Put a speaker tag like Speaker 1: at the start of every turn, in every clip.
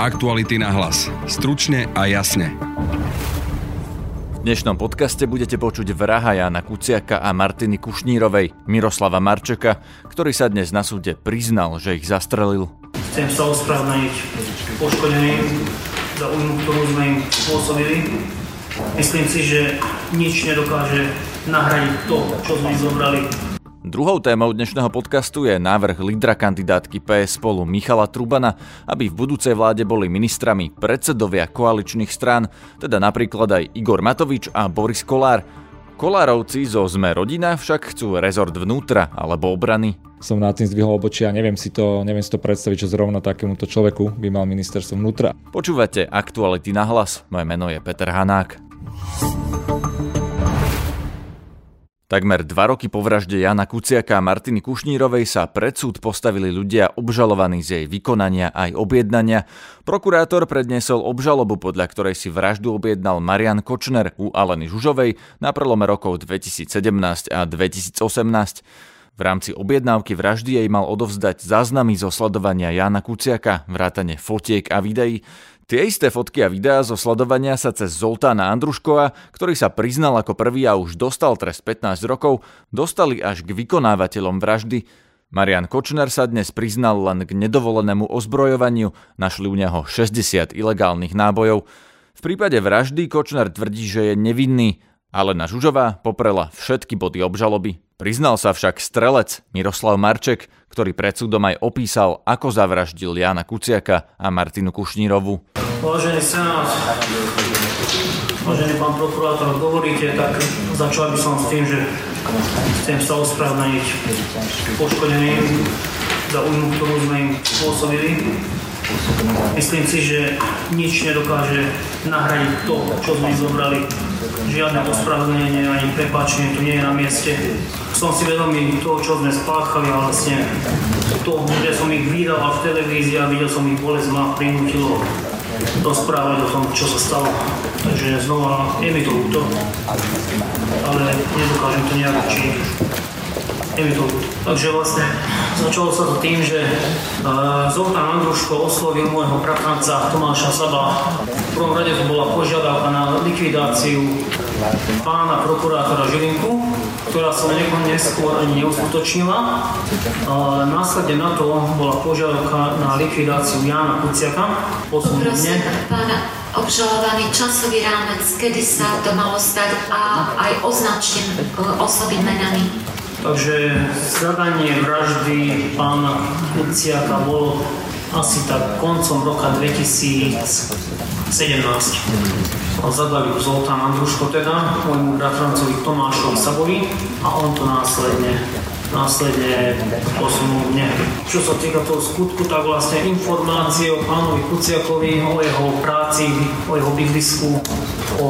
Speaker 1: Aktuality na hlas. Stručne a jasne.
Speaker 2: V dnešnom podcaste budete počuť vraha Jana Kuciaka a Martiny Kušnírovej, Miroslava Marčeka, ktorý sa dnes na súde priznal, že ich zastrelil.
Speaker 3: Chcem sa ospravedlniť poškodeným za újmu, ktorú sme im spôsobili. Myslím si, že nič nedokáže nahradiť to, čo sme im zobrali
Speaker 2: Druhou témou dnešného podcastu je návrh lídra kandidátky PS spolu Michala Trubana, aby v budúcej vláde boli ministrami predsedovia koaličných strán, teda napríklad aj Igor Matovič a Boris Kolár. Kolárovci zo Sme rodina však chcú rezort vnútra alebo obrany.
Speaker 4: Som nad tým zdvihol obočia a neviem si to, neviem si to predstaviť, čo zrovna takémuto človeku by mal ministerstvo vnútra.
Speaker 2: Počúvate aktuality na hlas. Moje meno je Peter Hanák. Takmer dva roky po vražde Jana Kuciaka a Martiny Kušnírovej sa pred súd postavili ľudia obžalovaní z jej vykonania aj objednania. Prokurátor predniesol obžalobu, podľa ktorej si vraždu objednal Marian Kočner u Aleny Žužovej na prelome rokov 2017 a 2018. V rámci objednávky vraždy jej mal odovzdať záznamy zo sledovania Jana Kuciaka, vrátane fotiek a videí. Tie isté fotky a videá zo sledovania sa cez Zoltána Andruškova, ktorý sa priznal ako prvý a už dostal trest 15 rokov, dostali až k vykonávateľom vraždy. Marian Kočner sa dnes priznal len k nedovolenému ozbrojovaniu, našli u neho 60 ilegálnych nábojov. V prípade vraždy Kočner tvrdí, že je nevinný, ale na Žužová poprela všetky body obžaloby. Priznal sa však strelec Miroslav Marček, ktorý pred súdom aj opísal, ako zavraždil Jana Kuciaka a Martinu Kušnírovu.
Speaker 3: Vážený senát, vážený pán prokurátor, hovoríte, tak začal by som s tým, že chcem sa ospravedlniť poškodeným za újmu, ktorú sme im spôsobili. Myslím si, že nič nedokáže nahradiť to, čo sme im zobrali žiadne ospravedlnenie ani prepáčenie tu nie je na mieste. Som si vedomý toho, čo sme spáchali a vlastne to, že som ich videl v televízii a videl som ich bolesť ma prinútilo rozprávať o tom, čo sa stalo. Takže znova je mi to ľúto, ale nedokážem to nejak činiť. Je mi to ľúto. Takže vlastne začalo sa to tým, že uh, Zoltán Andruško oslovil môjho bratranca Tomáša Saba. V prvom rade to bola požiadavka na likvidáciu pána prokurátora Žilinku, ktorá sa neskôr ani neuskutočnila. Následne na to bola požiadavka na likvidáciu Jána Kuciaka.
Speaker 5: Poprosím pána obžalovaný časový rámec, kedy sa to malo stať a aj označte osoby menami.
Speaker 3: Takže zadanie vraždy pána Kuciaka bolo asi tak koncom roka 2017. A zadali Zoltán Andruško teda, môjmu bratrancovi Tomášovi Sabovi a on to následne následne posunul mne. Čo sa týka toho skutku, tak vlastne informácie o pánovi Kuciakovi, o jeho práci, o jeho bydlisku, o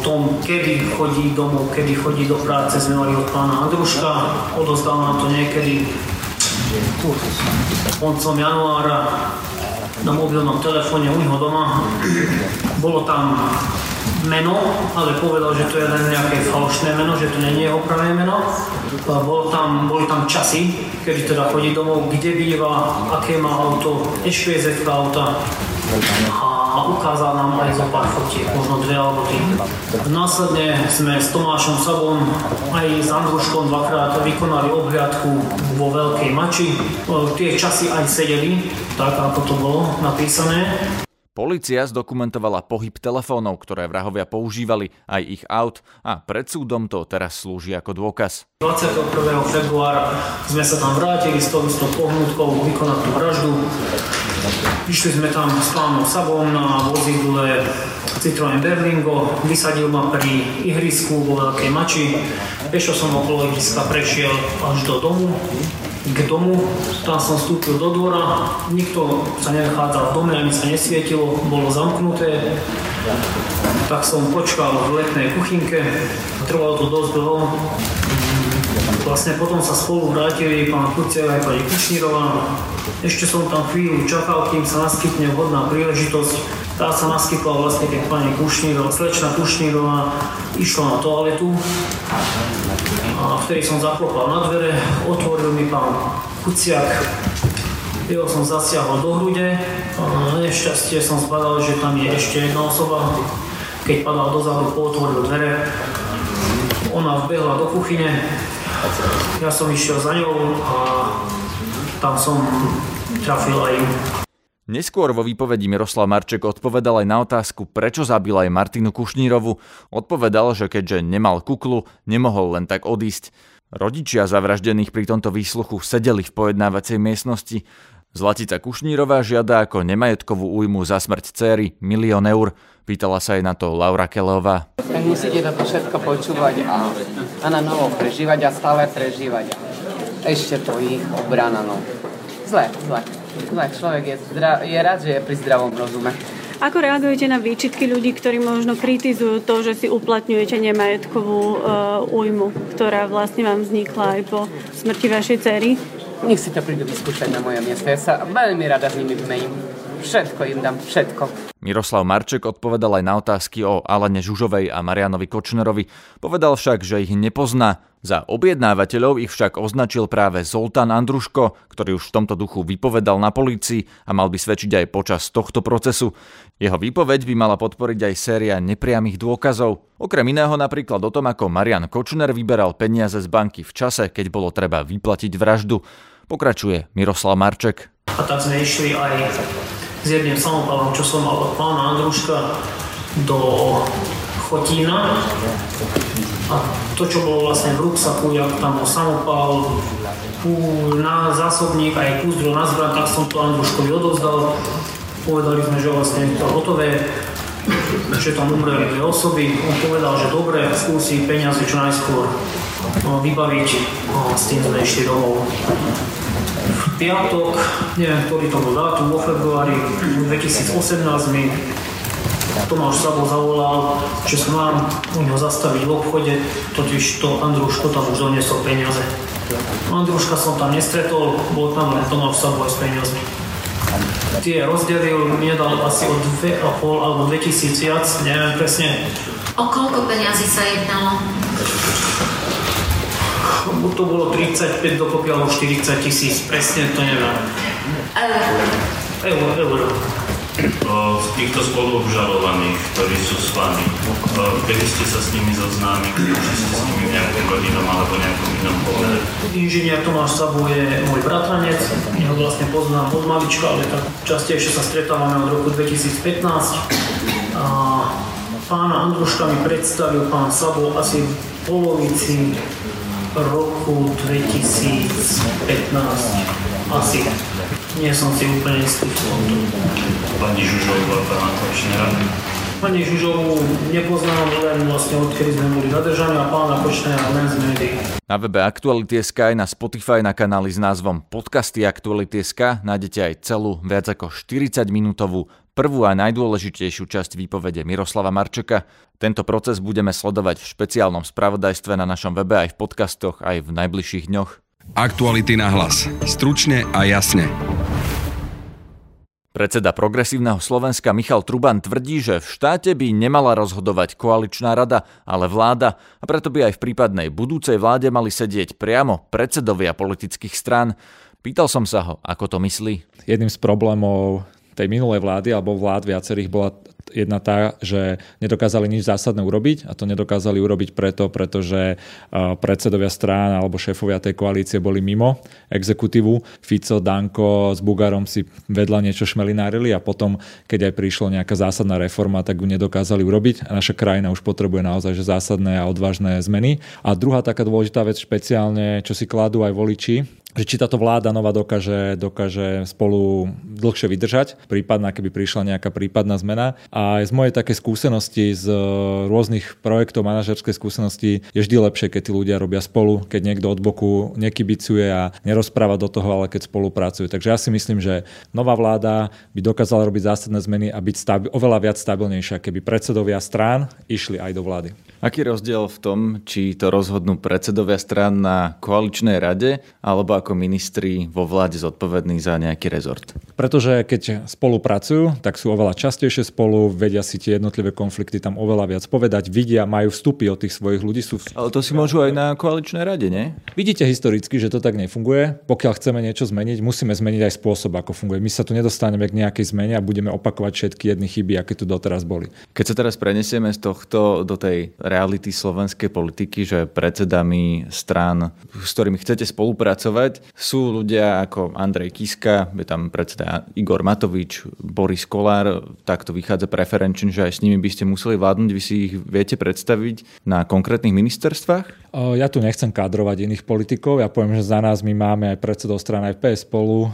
Speaker 3: tom, kedy chodí domov, kedy chodí do práce, sme mali od pána Andruška. Odozdal nám to niekedy koncom januára na mobilnom telefóne u doma. Bolo tam meno, ale povedal, že to je len nejaké falošné meno, že to je jeho pravé meno. Bol tam, boli tam časy, kedy teda chodí domov, kde býva, aké má auto, SPZ auta a ukázal nám aj zo pár fotiek, možno dve alebo tri. Následne sme s Tomášom Sabom aj s Andruškom dvakrát vykonali obhliadku vo Veľkej Mači. Tie časy aj sedeli, tak ako to bolo napísané.
Speaker 2: Polícia zdokumentovala pohyb telefónov, ktoré vrahovia používali, aj ich aut a pred súdom to teraz slúži ako dôkaz.
Speaker 3: 21. februára sme sa tam vrátili s tou istou pohnutkou vykonať tú vraždu. Išli sme tam s pánom Sabom na vozidle Citroen Berlingo, vysadil ma pri ihrisku vo Veľkej Mači. Pešo som okolo ihriska prešiel až do domu k domu, tam som vstúpil do dvora, nikto sa nenachádzal v dome, ani sa nesvietilo, bolo zamknuté. Tak som počkal v letnej kuchynke, trvalo to dosť dlho. Vlastne potom sa spolu vrátili pán Kurciak aj pani Kušnírová. Ešte som tam chvíľu čakal, kým sa naskytne vhodná príležitosť. Tá sa naskytla vlastne, keď pani Kušnírová, slečna Kušnírová išla na toaletu a vtedy som zaklopal na dvere, otvoril mi pán Kuciak, Jeho som zasiahol do hrude, nešťastie som zbadal, že tam je ešte jedna osoba. Keď padal dozadu, otvoril dvere. Ona vbehla do kuchyne, ja som išiel za ňou a tam som trafil aj.
Speaker 2: Neskôr vo výpovedi Miroslav Marček odpovedal aj na otázku, prečo zabil aj Martinu Kušnírovu. Odpovedal, že keďže nemal kuklu, nemohol len tak odísť. Rodičia zavraždených pri tomto výsluchu sedeli v pojednávacej miestnosti. Zlatica Kušnírová žiada ako nemajetkovú újmu za smrť céry milión eur. Pýtala sa aj na to Laura Kelová.
Speaker 6: Tak musíte toto všetko počúvať a, a na novo prežívať a stále prežívať. Ešte to ich obrana, no. Zle, zle. Zle, človek je, zdra- je rád, že je pri zdravom rozume.
Speaker 7: Ako reagujete na výčitky ľudí, ktorí možno kritizujú to, že si uplatňujete nemajetkovú uh, újmu, ktorá vlastne vám vznikla aj po smrti vašej cery?
Speaker 6: Nech si to prídu vyskúšať na moje miesto. Ja sa veľmi rada s nimi vymením. Všetko im dám, všetko.
Speaker 2: Miroslav Marček odpovedal aj na otázky o Alane Žužovej a Marianovi Kočnerovi. Povedal však, že ich nepozná. Za objednávateľov ich však označil práve Zoltán Andruško, ktorý už v tomto duchu vypovedal na polícii a mal by svedčiť aj počas tohto procesu. Jeho výpoveď by mala podporiť aj séria nepriamých dôkazov. Okrem iného napríklad o tom, ako Marian Kočner vyberal peniaze z banky v čase, keď bolo treba vyplatiť vraždu. Pokračuje Miroslav Marček.
Speaker 3: A tak sme išli aj s jedným samopalom, čo som mal od pána Andruška do Chotína. A to, čo bolo vlastne v ruksaku, jak tam bol samopal, na zásobník, aj kus na zbran, tak som to Andruškovi odovzdal. Povedali sme, že vlastne je to hotové, že tam umreli dve osoby. On povedal, že dobre, skúsi peniaze čo najskôr no, vybaviť. No, s tým sme išli domov piatok, neviem, ktorý to bol dátum, vo februári 2018 mi Tomáš Sabo zavolal, že sa mám u neho zastaviť v obchode, totiž to Andruško tam už doniesol peniaze. Andruška som tam nestretol, bol tam len Tomáš Sabo aj s peniazmi. Tie rozdelil, mi dal asi o 2,5 alebo 2000 viac, neviem presne.
Speaker 5: O koľko peniazy sa jednalo?
Speaker 3: To bolo 35 dokopy alebo 40 tisíc, presne to neviem.
Speaker 5: Eur.
Speaker 3: Eur, eur.
Speaker 8: Z týchto spoluobžalovaných, ktorí sú s vami, kedy ste sa s nimi zoznámili, či ste s nimi v nejakom rodinom alebo nejakom inom pohľade?
Speaker 3: Inžinier Tomáš Sabu je môj bratranec, ja ho vlastne poznám od malička, ale tak častejšie sa stretávame od roku 2015. A pána Andruška mi predstavil pán Sabo asi v polovici roku 2015 asi. Nie som si úplne istý v tomto.
Speaker 8: Pani Žužová, pána Kočnera?
Speaker 3: Pani Žužovú nepoznám len vlastne odkedy sme boli zadržaní a pána Kočnera len z médií.
Speaker 2: Na webe Aktuality.sk aj na Spotify na kanáli s názvom Podcasty Aktuality.sk nájdete aj celú viac ako 40 minútovú prvú a najdôležitejšiu časť výpovede Miroslava Marčeka. Tento proces budeme sledovať v špeciálnom spravodajstve na našom webe aj v podcastoch aj v najbližších dňoch.
Speaker 1: Aktuality na hlas. Stručne a jasne.
Speaker 2: Predseda progresívneho Slovenska Michal Truban tvrdí, že v štáte by nemala rozhodovať koaličná rada, ale vláda a preto by aj v prípadnej budúcej vláde mali sedieť priamo predsedovia politických strán. Pýtal som sa ho, ako to myslí.
Speaker 4: Jedným z problémov tej minulej vlády alebo vlád viacerých bola jedna tá, že nedokázali nič zásadné urobiť a to nedokázali urobiť preto, pretože predsedovia strán alebo šéfovia tej koalície boli mimo exekutívu. Fico, Danko s Bugarom si vedľa niečo šmelinárili a potom, keď aj prišla nejaká zásadná reforma, tak ju nedokázali urobiť a naša krajina už potrebuje naozaj že zásadné a odvážne zmeny. A druhá taká dôležitá vec špeciálne, čo si kladú aj voliči, že či táto vláda nová dokáže, dokáže spolu dlhšie vydržať, prípadná, keby prišla nejaká prípadná zmena. Aj z mojej také skúsenosti, z rôznych projektov, manažerskej skúsenosti, je vždy lepšie, keď tí ľudia robia spolu, keď niekto od boku nekybicuje a nerozpráva do toho, ale keď spolupracujú. Takže ja si myslím, že nová vláda by dokázala robiť zásadné zmeny a byť stabi- oveľa viac stabilnejšia, keby predsedovia strán išli aj do vlády.
Speaker 2: Aký rozdiel v tom, či to rozhodnú predsedovia strán na koaličnej rade, alebo ako ministri vo vláde zodpovední za nejaký rezort?
Speaker 4: Pretože keď spolupracujú, tak sú oveľa častejšie spolu, spolu, vedia si tie jednotlivé konflikty tam oveľa viac povedať, vidia, majú vstupy od tých svojich ľudí. Sú...
Speaker 2: Ale to si môžu aj na koaličnej rade, nie?
Speaker 4: Vidíte historicky, že to tak nefunguje. Pokiaľ chceme niečo zmeniť, musíme zmeniť aj spôsob, ako funguje. My sa tu nedostaneme k nejakej zmene a budeme opakovať všetky jedny chyby, aké tu doteraz boli.
Speaker 2: Keď sa teraz prenesieme z tohto do tej reality slovenskej politiky, že predsedami strán, s ktorými chcete spolupracovať, sú ľudia ako Andrej Kiska, je tam predseda Igor Matovič, Boris Kolár, takto vychádza preferenčne, že aj s nimi by ste museli vládnuť, vy si ich viete predstaviť na konkrétnych ministerstvách?
Speaker 4: Ja tu nechcem kádrovať iných politikov, ja poviem, že za nás my máme aj predsedov strany aj PS spolu,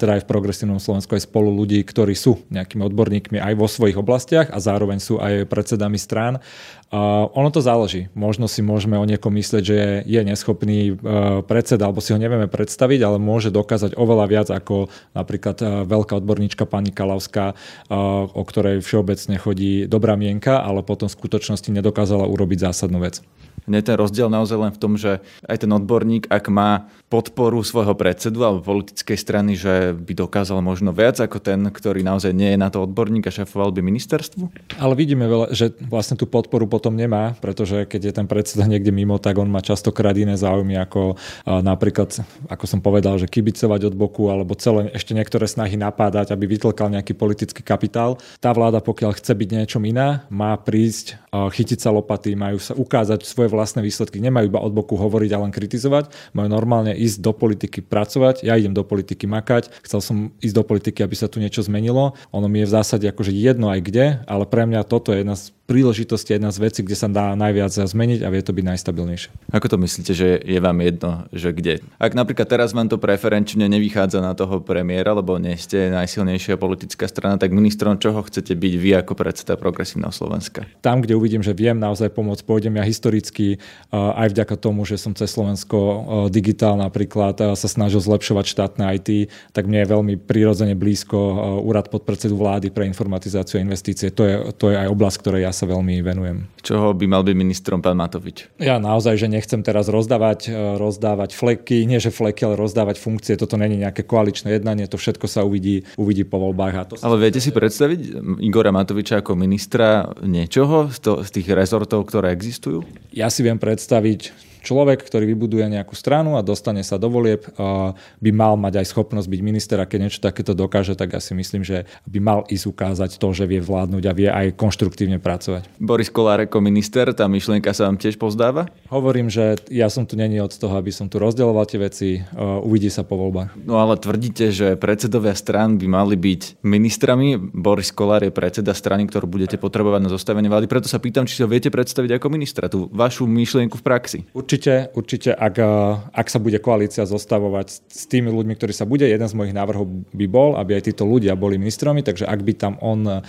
Speaker 4: teda aj v progresívnom Slovensku aj spolu ľudí, ktorí sú nejakými odborníkmi aj vo svojich oblastiach a zároveň sú aj predsedami strán. Ono to záleží. Možno si môžeme o niekom myslieť, že je, neschopný uh, predseda, alebo si ho nevieme predstaviť, ale môže dokázať oveľa viac ako napríklad uh, veľká odborníčka pani Kalavská, uh, o ktorej všeobecne chodí dobrá mienka, ale potom v skutočnosti nedokázala urobiť zásadnú vec.
Speaker 2: Je ten rozdiel naozaj len v tom, že aj ten odborník, ak má podporu svojho predsedu alebo politickej strany, že by dokázal možno viac ako ten, ktorý naozaj nie je na to odborník a šéfoval by ministerstvu?
Speaker 4: Ale vidíme, veľa, že vlastne tú podporu potom nemá, pretože keď je ten predseda niekde mimo, tak on má častokrát iné záujmy ako napríklad, ako som povedal, že kibicovať od boku alebo celé ešte niektoré snahy napádať, aby vytlkal nejaký politický kapitál. Tá vláda, pokiaľ chce byť niečom iná, má prísť, chytiť sa lopaty, majú sa ukázať svoje vlastné výsledky. Nemajú iba od boku hovoriť a len kritizovať, majú normálne ísť do politiky pracovať, ja idem do politiky makať, chcel som ísť do politiky, aby sa tu niečo zmenilo. Ono mi je v zásade akože jedno aj kde, ale pre mňa toto je jedna z príležitosti, jedna z vecí, kde sa dá najviac zmeniť a vie to byť najstabilnejšie.
Speaker 2: Ako to myslíte, že je vám jedno, že kde? Ak napríklad teraz vám to preferenčne nevychádza na toho premiéra, lebo nie ste najsilnejšia politická strana, tak ministrom čoho chcete byť vy ako predseda Progresívneho Slovenska?
Speaker 4: Tam, kde uvidím, že viem naozaj pomôcť, pôjdem ja historicky aj vďaka tomu, že som cez Slovensko digitál napríklad sa snažil zlepšovať štátne IT, tak mne je veľmi prirodzene blízko úrad podpredsedu vlády pre informatizáciu a investície. To je, to je aj oblasť, ktorej ja sa veľmi venujem.
Speaker 2: Čoho by mal byť ministrom pán Matovič?
Speaker 4: Ja naozaj, že nechcem teraz rozdávať, e, rozdávať fleky, nie že fleky, ale rozdávať funkcie. Toto není nejaké koaličné jednanie, to všetko sa uvidí, uvidí po voľbách. A to
Speaker 2: ale viete si predstaviť Igora Matoviča ako ministra niečoho z, to, z tých rezortov, ktoré existujú?
Speaker 4: Ja si viem predstaviť človek, ktorý vybuduje nejakú stranu a dostane sa do volieb, by mal mať aj schopnosť byť minister a keď niečo takéto dokáže, tak ja si myslím, že by mal ísť ukázať to, že vie vládnuť a vie aj konštruktívne pracovať.
Speaker 2: Boris Kolár ako minister, tá myšlienka sa vám tiež pozdáva?
Speaker 4: Hovorím, že ja som tu není od toho, aby som tu rozdeloval tie veci, uvidí sa po voľbách.
Speaker 2: No ale tvrdíte, že predsedovia strán by mali byť ministrami. Boris Kolár je predseda strany, ktorú budete potrebovať na zostavenie vlády. Preto sa pýtam, či si ho viete predstaviť ako ministra, tú vašu myšlienku v praxi.
Speaker 4: Určite, určite, ak, ak sa bude koalícia zostavovať s tými ľuďmi, ktorí sa bude, jeden z mojich návrhov by bol, aby aj títo ľudia boli ministrami, takže ak by tam on uh,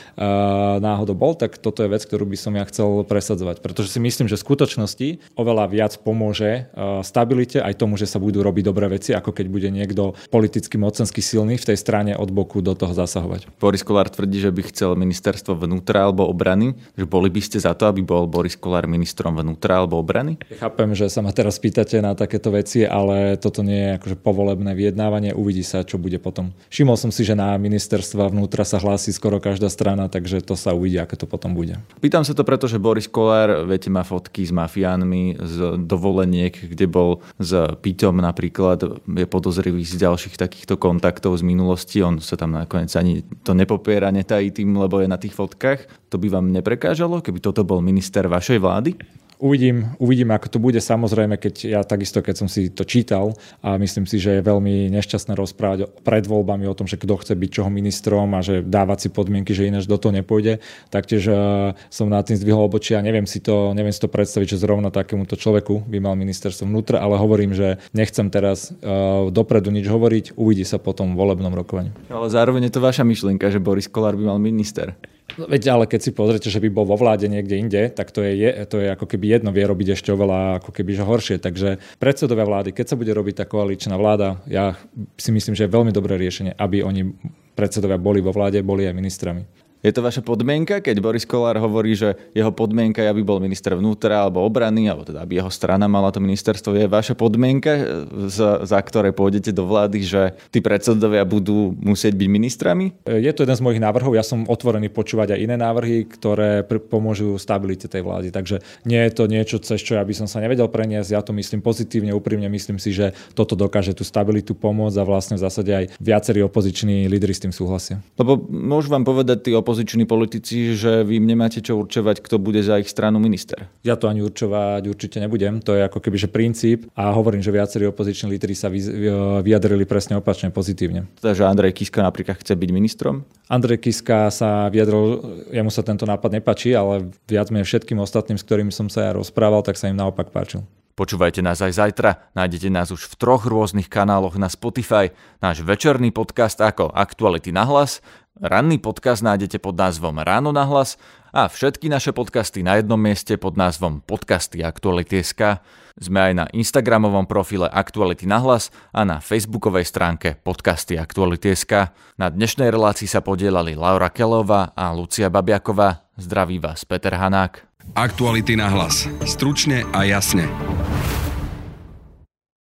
Speaker 4: náhodou bol, tak toto je vec, ktorú by som ja chcel presadzovať. Pretože si myslím, že v skutočnosti oveľa viac pomôže uh, stabilite aj tomu, že sa budú robiť dobré veci, ako keď bude niekto politicky mocensky silný v tej strane od boku do toho zasahovať.
Speaker 2: Boris Kolár tvrdí, že by chcel ministerstvo vnútra alebo obrany. Že boli by ste za to, aby bol Boris Kolár ministrom vnútra alebo obrany?
Speaker 4: Chápem, že sa ma teraz pýtate na takéto veci, ale toto nie je akože povolebné vyjednávanie, uvidí sa, čo bude potom. Všimol som si, že na ministerstva vnútra sa hlási skoro každá strana, takže to sa uvidí, aké to potom bude.
Speaker 2: Pýtam sa to preto, že Boris Kolár, viete, má fotky s mafiánmi z dovoleniek, kde bol s Pitom napríklad, je podozrivý z ďalších takýchto kontaktov z minulosti, on sa tam nakoniec ani to nepopiera, netají tým, lebo je na tých fotkách. To by vám neprekážalo, keby toto bol minister vašej vlády?
Speaker 4: Uvidím, uvidím, ako to bude. Samozrejme, keď ja takisto, keď som si to čítal a myslím si, že je veľmi nešťastné rozprávať pred voľbami o tom, že kto chce byť čoho ministrom a že dávať si podmienky, že ináč do toho nepôjde, taktiež uh, som nad tým zdvihol obočia a neviem si to, neviem si to predstaviť, že zrovna takémuto človeku by mal ministerstvo vnútra, ale hovorím, že nechcem teraz uh, dopredu nič hovoriť, uvidí sa potom v volebnom rokovaní.
Speaker 2: Ale zároveň je to vaša myšlienka, že Boris Kolár by mal minister.
Speaker 4: Veď ale keď si pozrite, že by bol vo vláde niekde inde, tak to je, to je ako keby jedno, vie robiť ešte oveľa ako keby že horšie. Takže predsedovia vlády, keď sa bude robiť tá koaličná vláda, ja si myslím, že je veľmi dobré riešenie, aby oni predsedovia boli vo vláde, boli aj ministrami.
Speaker 2: Je to vaša podmienka, keď Boris Kolár hovorí, že jeho podmienka je, aby bol minister vnútra alebo obrany, alebo teda aby jeho strana mala to ministerstvo, je vaša podmienka, za, za ktoré pôjdete do vlády, že tí predsedovia budú musieť byť ministrami?
Speaker 4: Je to jeden z mojich návrhov. Ja som otvorený počúvať aj iné návrhy, ktoré pomôžu stabilite tej vlády. Takže nie je to niečo, cez čo ja by som sa nevedel preniesť. Ja to myslím pozitívne, úprimne. Myslím si, že toto dokáže tú stabilitu pomôcť a vlastne v zásade aj viacerí opoziční lídry s tým súhlasia.
Speaker 2: Lebo môžu vám povedať tí opoziční politici, že vy nemáte čo určovať, kto bude za ich stranu minister.
Speaker 4: Ja to ani určovať určite nebudem. To je ako keby že princíp a hovorím, že viacerí opoziční lídry sa vyjadrili presne opačne pozitívne.
Speaker 2: Teda, že Andrej Kiska napríklad chce byť ministrom?
Speaker 4: Andrej Kiska sa vyjadril, jemu sa tento nápad nepačí, ale viac menej všetkým ostatným, s ktorými som sa ja rozprával, tak sa im naopak páčil.
Speaker 2: Počúvajte nás aj zajtra, nájdete nás už v troch rôznych kanáloch na Spotify, náš večerný podcast ako Aktuality na hlas, ranný podcast nájdete pod názvom Ráno na hlas a všetky naše podcasty na jednom mieste pod názvom Podcasty Aktuality.sk. Sme aj na Instagramovom profile Aktuality na hlas a na facebookovej stránke Podcasty Aktuality.sk. Na dnešnej relácii sa podielali Laura Kelová a Lucia Babiaková. Zdraví vás Peter Hanák.
Speaker 1: Aktuality na hlas. Stručne a jasne.